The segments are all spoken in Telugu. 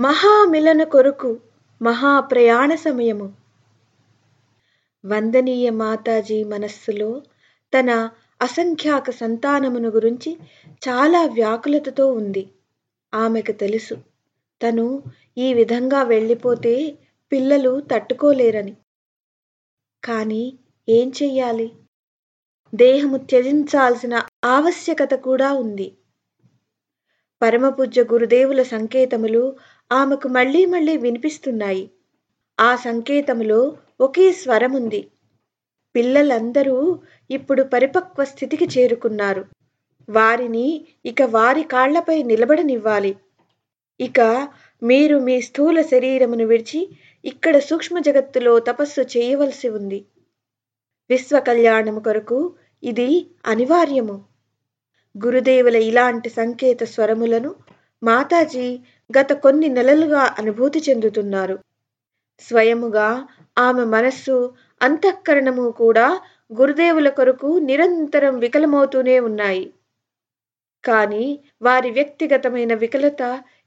మహామిలన కొరకు మహాప్రయాణ సమయము. వందనీయ మాతాజీ మనస్సులో తన అసంఖ్యాక సంతానమును గురించి చాలా వ్యాకులతతో ఉంది. ఆమెకు తెలుసు తను ఈ విధంగా వెళ్ళిపోతే పిల్లలు తట్టుకోలేరని. కానీ ఏం చెయ్యాలి? దేహము త్యజించాల్సిన ఆవశ్యకత కూడా ఉంది. పరమపూజ్య గురుదేవుల సంకేతములు ఆమెకు మళ్ళీ మళ్ళీ వినిపిస్తున్నాయి. ఆ సంకేతములో ఒకే స్వరముంది. పిల్లలందరూ ఇప్పుడు పరిపక్వ స్థితికి చేరుకున్నారు. వారిని ఇక వారి కాళ్ళపై నిలబడనివ్వాలి. ఇక మీరు మీ స్థూల శరీరమును విడిచి ఇక్కడ సూక్ష్మ జగత్తులో తపస్సు చేయవలసి ఉంది. విశ్వ కళ్యాణము కొరకు ఇది అనివార్యము. గురుదేవుల ఇలాంటి సంకేత స్వరములను మాతాజీ గత కొన్ని నెలలుగా అనుభూతి చెందుతున్నారు. స్వయముగా ఆమె మనస్సు అంతఃకరణము కూడా గురుదేవుల కొరకు నిరంతరం వికలమవుతూనే ఉన్నాయి. కానీ వారి వ్యక్తిగతమైన వికలత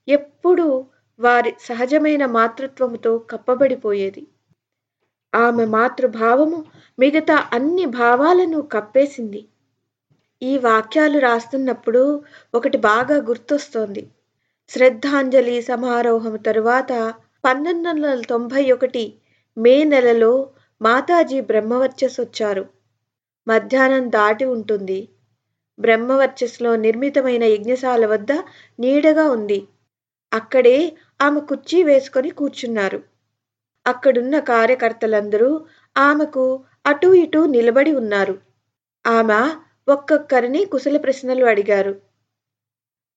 ఎప్పుడూ వారి సహజమైన మాతృత్వముతో కప్పబడిపోయేది. ఆమె మాతృభావము మిగతా అన్ని భావాలను కప్పేసింది. ఈ వాక్యాలు రాస్తున్నప్పుడు ఒకటి బాగా గుర్తొస్తోంది. శ్రద్ధాంజలి సమారోహం తరువాత పంతొమ్మిది వందల తొంభై ఒకటి మే నెలలో మాతాజీ బ్రహ్మవర్చస్సొచ్చారు. మధ్యాహ్నం దాటి ఉంటుంది. బ్రహ్మవర్చస్లో నిర్మితమైన యజ్ఞశాల వద్ద నీడగా ఉంది. అక్కడే ఆమె కుర్చీ వేసుకొని కూర్చున్నారు. అక్కడున్న కార్యకర్తలందరూ ఆమెకు అటూ ఇటూ నిలబడి ఉన్నారు. ఆమె ఒక్కొక్కరిని కుశల ప్రశ్నలు అడిగారు.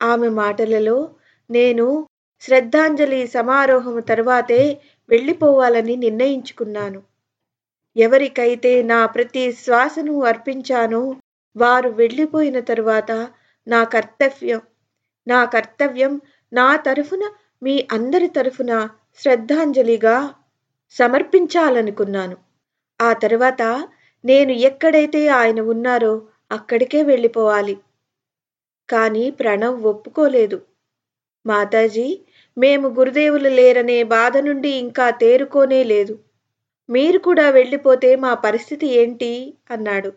ఆమె మాటలలో నేను శ్రద్ధాంజలి సమారోహము తరువాతే వెళ్ళిపోవాలని నిర్ణయించుకున్నాను. ఎవరికైతే నా ప్రతి శ్వాసను అర్పించానో వారు వెళ్ళిపోయిన తరువాత నా కర్తవ్యం నా కర్తవ్యం నా తరఫున మీ అందరి తరఫున శ్రద్ధాంజలిగా సమర్పించాలనుకున్నాను. ఆ తర్వాత నేను ఎక్కడైతే ఆయన ఉన్నారో అక్కడికే వెళ్ళిపోవాలి. కానీ ప్రణవ్ ఒప్పుకోలేదు. మాతాజీ మేము గురుదేవులు లేరనే బాధ నుండి ఇంకా తేరుకోనే లేదు. మీరు కూడా వెళ్ళిపోతే మా పరిస్థితి ఏంటి? అన్నాడు.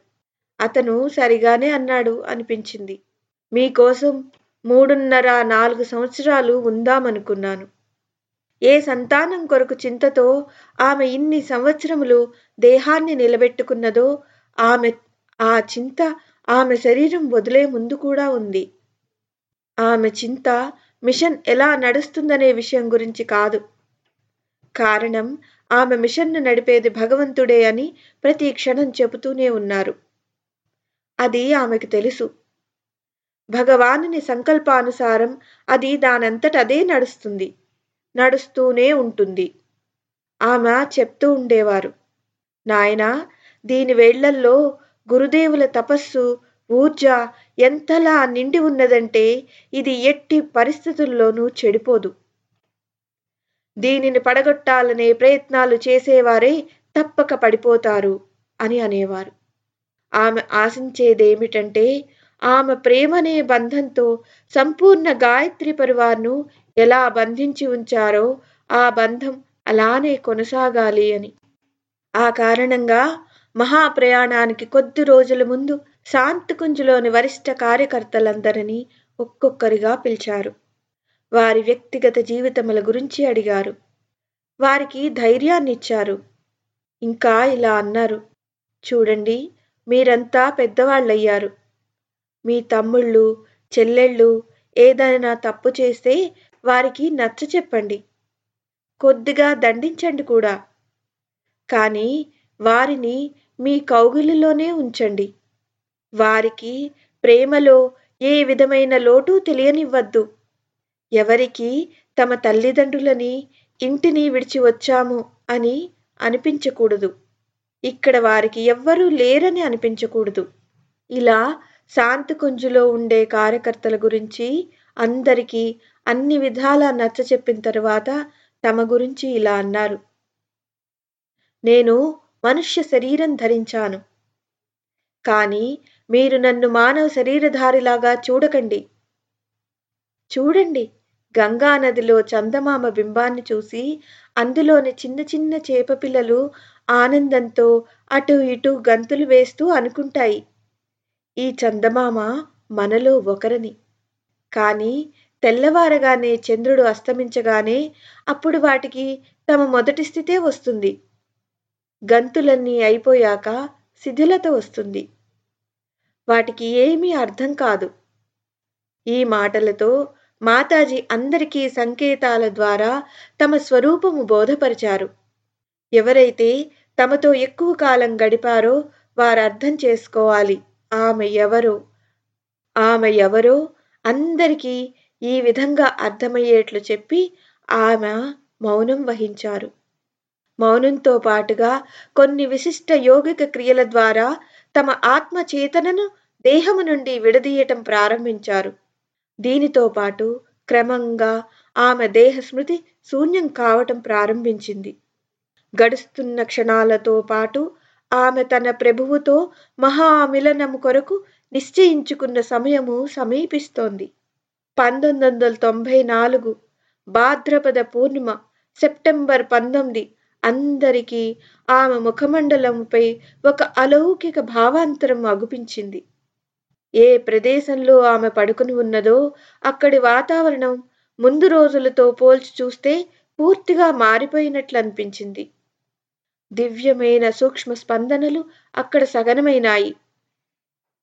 అతను సరిగానే అన్నాడు అనిపించింది. మీకోసం మూడున్నర నాలుగు సంవత్సరాలు ఉందామనుకున్నాను. ఏ సంతానం కొరకు చింతతో ఆమె ఇన్ని సంవత్సరములు దేహాన్ని నిలబెట్టుకున్నదో ఆమె ఆ చింత ఆమె శరీరం వదిలే ముందు కూడా ఉంది. ఆమె చింత మిషన్ ఎలా నడుస్తుందనే విషయం గురించి కాదు. కారణం ఆమె మిషన్ను నడిపేది భగవంతుడే అని ప్రతి క్షణం చెబుతూనే ఉన్నారు. అది ఆమెకు తెలుసు. భగవానుని సంకల్పానుసారం అది దానంతట అదే నడుస్తుంది. నడుస్తూనే ఉంటుంది. ఆమె చెప్తూ ఉండేవారు. నాయనా దీని వేళ్ళల్లో గురుదేవుల తపస్సు ఊర్జ ఎంతలా నిండి ఉన్నదంటే ఇది ఎట్టి పరిస్థితుల్లోనూ చెడిపోదు. దీనిని పడగొట్టాలనే ప్రయత్నాలు చేసేవారే తప్పక పడిపోతారు అని అనేవారు. ఆమె ఆశించేదేమిటంటే ఆమె ప్రేమనే బంధంతో సంపూర్ణ గాయత్రి పరివార్ను ఎలా బంధించి ఉంచారో ఆ బంధం అలానే కొనసాగాలి అని. ఆ కారణంగా మహాప్రయాణానికి కొద్ది రోజుల ముందు శాంతికుంజులోని వరిష్ఠ కార్యకర్తలందరినీ ఒక్కొక్కరిగా పిలిచారు. వారి వ్యక్తిగత జీవితముల గురించి అడిగారు. వారికి ధైర్యాన్నిచ్చారు. ఇంకా ఇలా అన్నారు. చూడండి మీరంతా పెద్దవాళ్ళయ్యారు. మీ తమ్ముళ్ళు చెల్లెళ్ళు ఏదైనా తప్పు చేస్తే వారికి నచ్చ చెప్పండి. కొద్దిగా దండించండి కూడా. కానీ వారిని మీ కౌగిలిలోనే ఉంచండి. వారికి ప్రేమలో ఏ విధమైన లోటు తెలియనివ్వద్దు. ఎవరికి తమ తల్లిదండ్రులని ఇంటిని విడిచి వచ్చాము అని అనిపించకూడదు. ఇక్కడ వారికి ఎవ్వరూ లేరని అనిపించకూడదు. ఇలా శాంతికుంజులో ఉండే కార్యకర్తల గురించి అందరికీ అన్ని విధాలా నచ్చ చెప్పిన తరువాత తమ గురించి ఇలా అన్నారు. నేను మనుష్య శరీరం ధరించాను. కానీ మీరు నన్ను మానవ శరీరధారిలాగా చూడకండి. చూడండి. గంగా నదిలో చందమామ బింబాన్ని చూసి అందులోని చిన్న చిన్న చేప పిల్లలు ఆనందంతో అటు ఇటు గంతులు వేస్తూ అనుకుంటాయి. ఈ చందమామ మనలో ఒకరని. కానీ తెల్లవారగానే చంద్రుడు అస్తమించగానే అప్పుడు వాటికి తమ మొదటి స్థితే వస్తుంది. గంతులన్నీ అయిపోయాక శిథిలత వస్తుంది. వాటికి ఏమీ అర్థం కాదు. ఈ మాటలతో మాతాజీ అందరికీ సంకేతాల ద్వారా తమ స్వరూపము బోధపరిచారు. ఎవరైతే తమతో ఎక్కువ కాలం గడిపారో వారు అర్థం చేసుకోవాలి. ఆమె ఎవరో ఆమె ఎవరో అందరికీ ఈ విధంగా అర్థమయ్యేట్లు చెప్పి ఆమె మౌనం వహించారు. మౌనంతో పాటుగా కొన్ని విశిష్ట యోగిక క్రియల ద్వారా తమ ఆత్మ చేతనను దేహము నుండి విడదీయటం ప్రారంభించారు. దీనితో పాటు క్రమంగా ఆమె దేహ స్మృతి శూన్యం కావటం ప్రారంభించింది. గడుస్తున్న క్షణాలతో పాటు ఆమె తన ప్రభువుతో మహామిలనము కొరకు నిశ్చయించుకున్న సమయము సమీపిస్తోంది. పంతొమ్మిది వందల తొంభై నాలుగు భాద్రపద పూర్ణిమ సెప్టెంబర్ పంతొమ్మిది అందరికీ ఆమె ముఖమండలంపై ఒక అలౌకిక భావాంతరం అగుపించింది. ఏ ప్రదేశంలో ఆమె పడుకుని ఉన్నదో అక్కడి వాతావరణం ముందు రోజులతో పోల్చి చూస్తే పూర్తిగా మారిపోయినట్లు అనిపించింది దివ్యమైన సూక్ష్మ స్పందనలు అక్కడ సగనమైనాయి.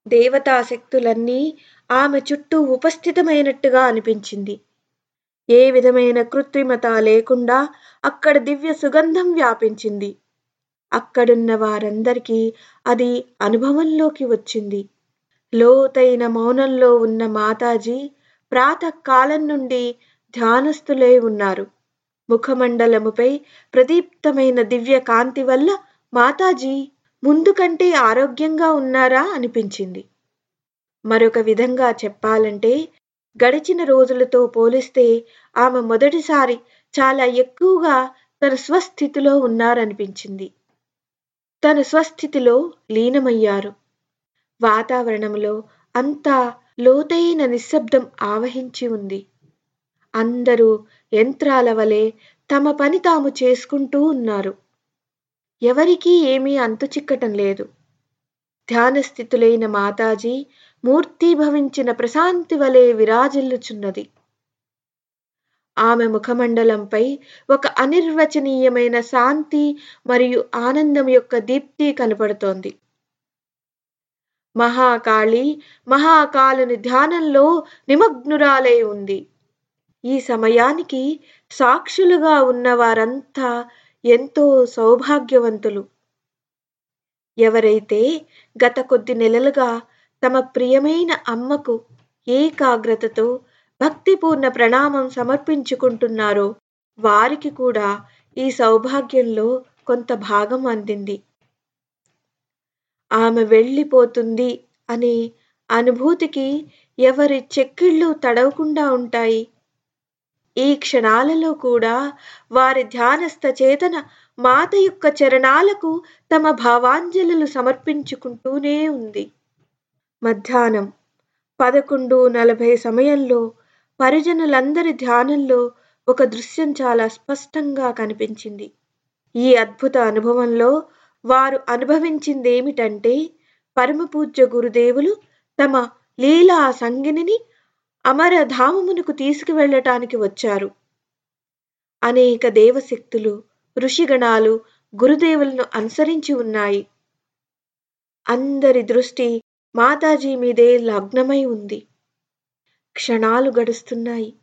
దేవతాశక్తులన్నీ ఆమె చుట్టూ ఉపస్థితమైనట్టుగా అనిపించింది. ఏ విధమైన కృత్రిమత లేకుండా అక్కడ దివ్య సుగంధం వ్యాపించింది. అక్కడున్న వారందరికీ అది అనుభవంలోకి వచ్చింది. లోతైన మౌనంలో ఉన్న మాతాజీ ప్రాతకాలం నుండి ధ్యానస్థులై ఉన్నారు. ముఖమండలముపై ప్రదీప్తమైన దివ్య కాంతి వల్ల మాతాజీ ముందు కంటే ఆరోగ్యంగా ఉన్నారా అనిపించింది. మరొక విధంగా చెప్పాలంటే గడిచిన రోజులతో పోలిస్తే ఆమె మొదటిసారి చాలా ఎక్కువగా తన స్వస్థితిలో ఉన్నారనిపించింది. తన స్వస్థితిలో లీనమయ్యారు. వాతావరణంలో అంతా లోతైన నిశ్శబ్దం ఆవహించి ఉంది. అందరూ యంత్రాల వలె తమ పని తాము చేసుకుంటూ ఉన్నారు. ఎవరికీ ఏమీ అంతు చిక్కటం లేదు. ధ్యానస్థితులైన మాతాజీ మూర్తీభవించిన ప్రశాంతి వలె విరాజిల్లుచున్నది. ఆమె ముఖమండలంపై ఒక అనిర్వచనీయమైన శాంతి మరియు ఆనందం యొక్క దీప్తి కనపడుతోంది. మహాకాళి మహాకాలుని ధ్యానంలో నిమగ్నురాలై ఉంది. ఈ సమయానికి సాక్షులుగా ఉన్న వారంతా ఎంతో సౌభాగ్యవంతులు. ఎవరైతే గత కొద్ది నెలలుగా తమ ప్రియమైన అమ్మకు ఏకాగ్రతతో భక్తిపూర్ణ ప్రణామం సమర్పించుకుంటున్నారో వారికి కూడా ఈ సౌభాగ్యంలో కొంత భాగం అందింది. ఆమె వెళ్ళిపోతుంది అనే అనుభూతికి ఎవరి చెక్కిళ్ళు తడవకుండా ఉంటాయి. ఈ క్షణాలలో కూడా వారి ధ్యానస్థ చేతన మాత యొక్క చరణాలకు తమ భావాంజలులు సమర్పించుకుంటూనే ఉంది. మధ్యాహ్నం పదకొండు నలభై సమయంలో పరిజనులందరి ధ్యానంలో ఒక దృశ్యం చాలా స్పష్టంగా కనిపించింది. ఈ అద్భుత అనుభవంలో వారు అనుభవించిందేమిటంటే పరమపూజ్య గురుదేవులు తమ లీలా సంగిని అమరధామమునకు తీసుకువెళ్ళటానికి వచ్చారు. అనేక దేవశక్తులు ఋషిగణాలు గురుదేవులను అనుసరించి ఉన్నాయి. అందరి దృష్టి మాతాజీ మీదే లగ్నమై ఉంది. క్షణాలు గడుస్తున్నాయి.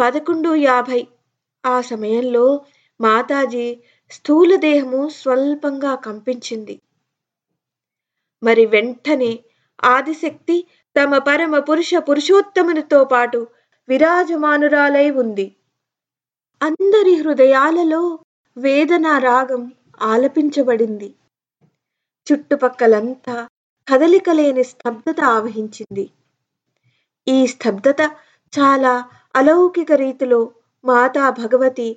పదకొండు యాభై ఆ సమయంలో మాతాజీ స్థూల దేహము స్వల్పంగా కంపించింది. మరి వెంటనే ఆదిశక్తి తమ పరమ పురుష పురుషోత్తమునితో పాటు విరాజమానురాలై ఉంది. అందరి హృదయాలలో వేదన రాగం ఆలపించబడింది. చుట్టుపక్కలంతా కదలికలేని స్తబ్దత ఆవహించింది. ఈ స్తబ్దత చాలా అలౌకిక రీతిలో మాతా భగవతి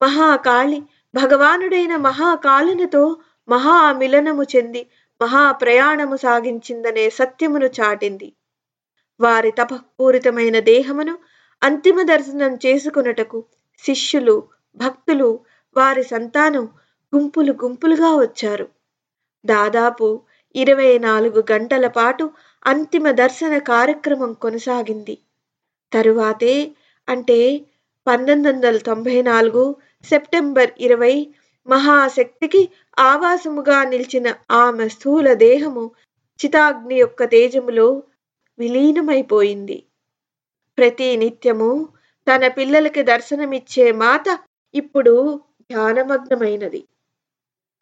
మహాకాళి భగవానుడైన మహాకాళునితో మహామిలనము చెంది మహాప్రయాణము సాగించిందనే సత్యమును చాటింది. వారి తపపూరితమైన దేహమును అంతిమ దర్శనం చేసుకొనుటకు శిష్యులు భక్తులు వారి సంతానం గుంపులు గుంపులుగా వచ్చారు. దాదాపు ఇరవై నాలుగు గంటల పాటు అంతిమ దర్శన కార్యక్రమం కొనసాగింది. తరువాతే అంటే పంతొమ్మిది వందల తొంభై నాలుగు సెప్టెంబర్ ఇరవై మహాశక్తికి ఆవాసముగా నిలిచిన ఆమె స్థూల దేహము చితాగ్ని యొక్క తేజములో విలీనమైపోయింది. ప్రతి నిత్యము తన పిల్లలకి దర్శనమిచ్చే మాత ఇప్పుడు ధ్యానమగ్నమైనది.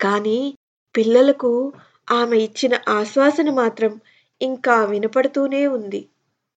కానీ పిల్లలకు ఆమె ఇచ్చిన ఆశ్వాసన మాత్రం ఇంకా వినపడుతూనే ఉంది.